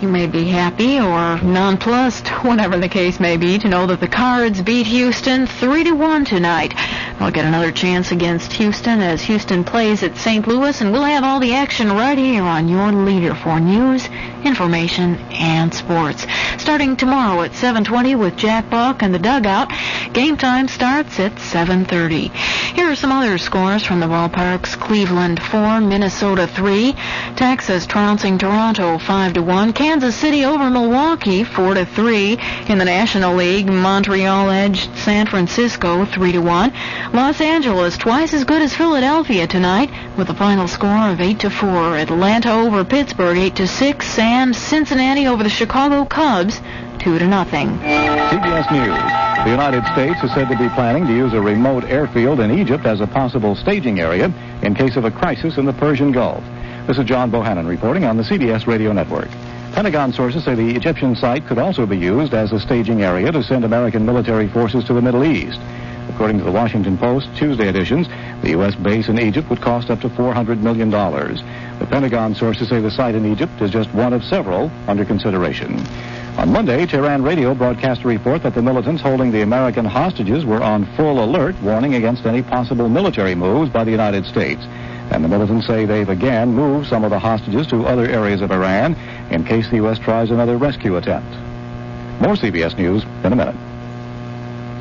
you may be happy or nonplussed, whatever the case may be, to know that the Cards beat Houston 3 to 1 tonight. We'll get another chance against Houston as Houston plays at St. Louis, and we'll have all the action right here on your leader for news, information, and sports. Starting tomorrow at 7:20 with Jack Buck and the Dugout. Game time starts at 7:30. Here are some other scores from the ballparks: Cleveland 4, Minnesota 3, Texas trouncing Toronto 5 to 1, Kansas City over Milwaukee 4 to 3. In the National League, Montreal edged San Francisco 3 to 1. Los Angeles twice as good as Philadelphia tonight with a final score of 8 to 4. Atlanta over Pittsburgh 8 to 6 and Cincinnati over the Chicago Cubs 2 to nothing. CBS News. The United States is said to be planning to use a remote airfield in Egypt as a possible staging area in case of a crisis in the Persian Gulf. This is John Bohannon reporting on the CBS radio network. Pentagon sources say the Egyptian site could also be used as a staging area to send American military forces to the Middle East. According to the Washington Post Tuesday editions, the U.S. base in Egypt would cost up to $400 million. The Pentagon sources say the site in Egypt is just one of several under consideration. On Monday, Tehran radio broadcast a report that the militants holding the American hostages were on full alert, warning against any possible military moves by the United States. And the militants say they've again moved some of the hostages to other areas of Iran in case the U.S. tries another rescue attempt. More CBS News in a minute.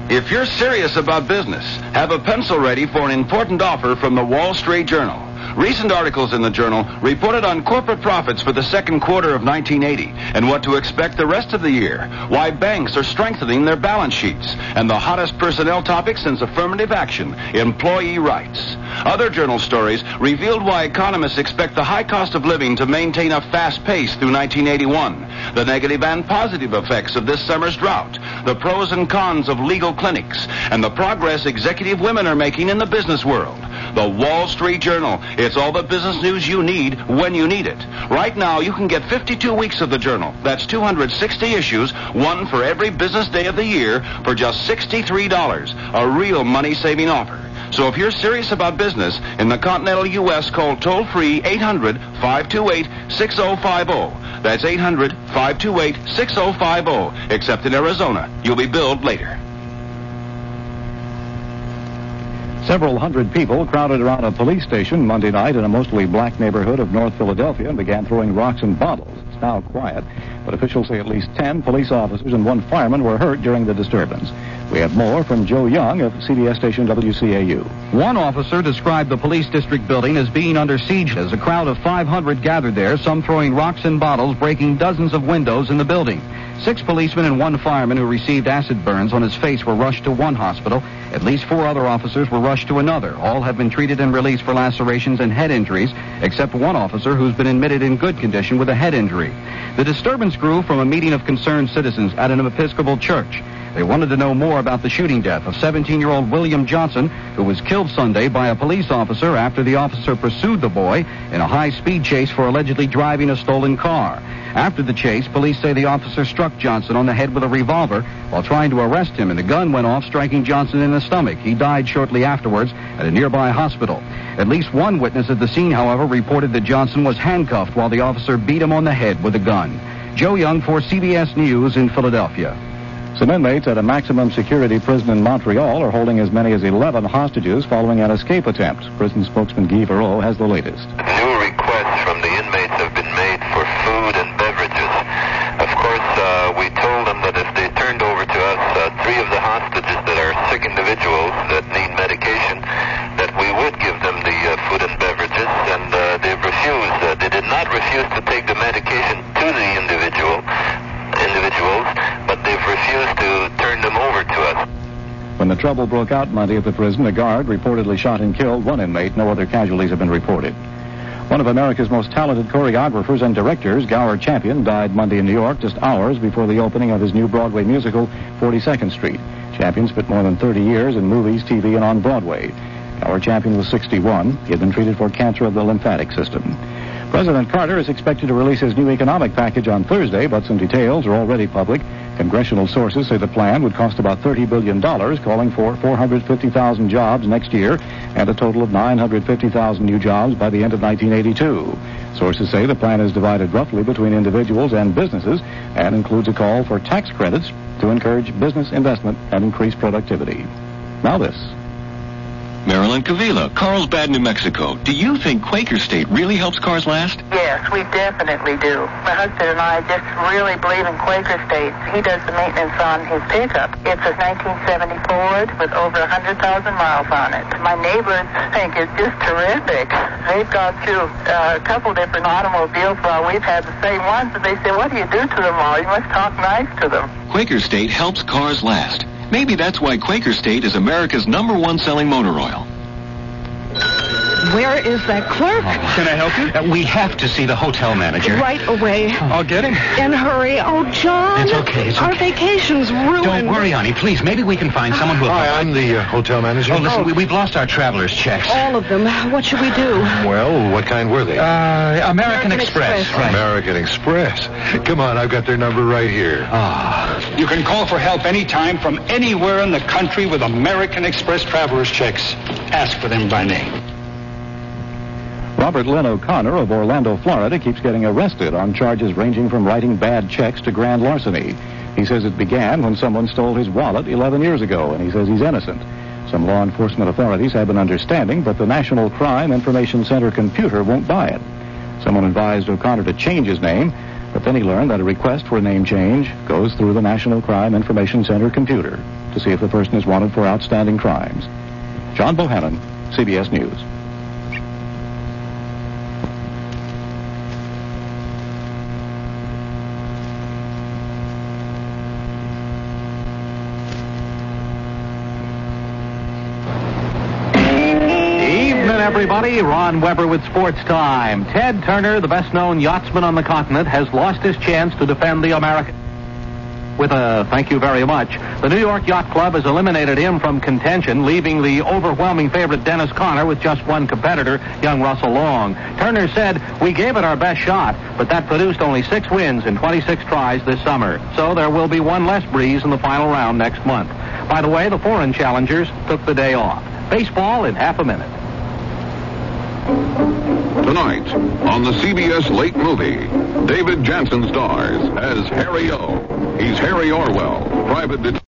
If you're serious about business, have a pencil ready for an important offer from the Wall Street Journal. Recent articles in the journal reported on corporate profits for the second quarter of 1980 and what to expect the rest of the year, why banks are strengthening their balance sheets, and the hottest personnel topic since affirmative action, employee rights. Other journal stories revealed why economists expect the high cost of living to maintain a fast pace through 1981, the negative and positive effects of this summer's drought, the pros and cons of legal clinics, and the progress executive women are making in the business world. The Wall Street Journal. It's all the business news you need when you need it. Right now, you can get 52 weeks of the journal. That's 260 issues, one for every business day of the year, for just $63. A real money-saving offer. So if you're serious about business in the continental U.S., call toll-free 800-528-6050. That's 800-528-6050. Except in Arizona. You'll be billed later. Several hundred people crowded around a police station Monday night in a mostly black neighborhood of North Philadelphia and began throwing rocks and bottles. Now quiet, but officials say at least 10 police officers and one fireman were hurt during the disturbance. We have more from Joe Young of CBS station WCAU. One officer described the police district building as being under siege as a crowd of 500 gathered there, some throwing rocks and bottles, breaking dozens of windows in the building. Six policemen and one fireman who received acid burns on his face were rushed to one hospital. At least four other officers were rushed to another. All have been treated and released for lacerations and head injuries, except one officer who's been admitted in good condition with a head injury. The disturbance grew from a meeting of concerned citizens at an Episcopal church. They wanted to know more about the shooting death of 17-year-old William Johnson, who was killed Sunday by a police officer after the officer pursued the boy in a high-speed chase for allegedly driving a stolen car. After the chase, police say the officer struck Johnson on the head with a revolver while trying to arrest him, and the gun went off, striking Johnson in the stomach. He died shortly afterwards at a nearby hospital. At least one witness at the scene, however, reported that Johnson was handcuffed while the officer beat him on the head with a gun. Joe Young for CBS News in Philadelphia. Some inmates at a maximum security prison in Montreal are holding as many as 11 hostages following an escape attempt. Prison spokesman Guy Verreau has the latest. New requests from the inmates have been made for food and beverages. Of course, uh, we told them that if they turned over to us uh, three of the hostages that are sick individuals that need medication, that we would give them the uh, food and beverages, and uh, they've refused. Uh, they did not refuse to take the medication to the individual individuals, but they've refused to turn them over to us. When the trouble broke out Monday at the prison, a guard reportedly shot and killed one inmate. No other casualties have been reported. One of America's most talented choreographers and directors, Gower Champion, died Monday in New York just hours before the opening of his new Broadway musical, 42nd Street. Champion spent more than 30 years in movies, TV, and on Broadway. Gower Champion was 61. He had been treated for cancer of the lymphatic system. President Carter is expected to release his new economic package on Thursday, but some details are already public. Congressional sources say the plan would cost about $30 billion, calling for 450,000 jobs next year and a total of 950,000 new jobs by the end of 1982. Sources say the plan is divided roughly between individuals and businesses and includes a call for tax credits to encourage business investment and increase productivity. Now this. Marilyn Cavila, Carlsbad, New Mexico. Do you think Quaker State really helps cars last? Yes, we definitely do. My husband and I just really believe in Quaker State. He does the maintenance on his pickup. It's a 1970 Ford with over 100,000 miles on it. My neighbors think it's just terrific. They've gone through uh, a couple different automobiles while we've had the same ones, and they say, what do you do to them all? You must talk nice to them. Quaker State helps cars last. Maybe that's why Quaker State is America's number one selling motor oil. Where is that clerk? Can I help you? Uh, we have to see the hotel manager. Right away. I'll get him. And hurry. Oh, John. It's okay, it's Our vacation's ruined. Don't worry, honey. Please, maybe we can find someone who'll... Hi, I'm the uh, hotel manager. Oh, listen, we, we've lost our traveler's checks. All of them. What should we do? Well, what kind were they? Uh, American, American Express. Express. Right. American Express. Come on, I've got their number right here. Ah. You can call for help anytime from anywhere in the country with American Express traveler's checks. Ask for them by name. Robert Lynn O'Connor of Orlando, Florida, keeps getting arrested on charges ranging from writing bad checks to grand larceny. He says it began when someone stole his wallet 11 years ago, and he says he's innocent. Some law enforcement authorities have an understanding, but the National Crime Information Center computer won't buy it. Someone advised O'Connor to change his name, but then he learned that a request for a name change goes through the National Crime Information Center computer to see if the person is wanted for outstanding crimes. John Bohannon, CBS News. Everybody. Ron Weber with Sports Time. Ted Turner, the best-known yachtsman on the continent, has lost his chance to defend the American. With a thank you very much, the New York Yacht Club has eliminated him from contention, leaving the overwhelming favorite Dennis Conner with just one competitor, young Russell Long. Turner said, We gave it our best shot, but that produced only six wins in 26 tries this summer. So there will be one less breeze in the final round next month. By the way, the foreign challengers took the day off. Baseball in half a minute. Tonight, on the CBS late movie, David Janssen stars as Harry O. He's Harry Orwell, private detective.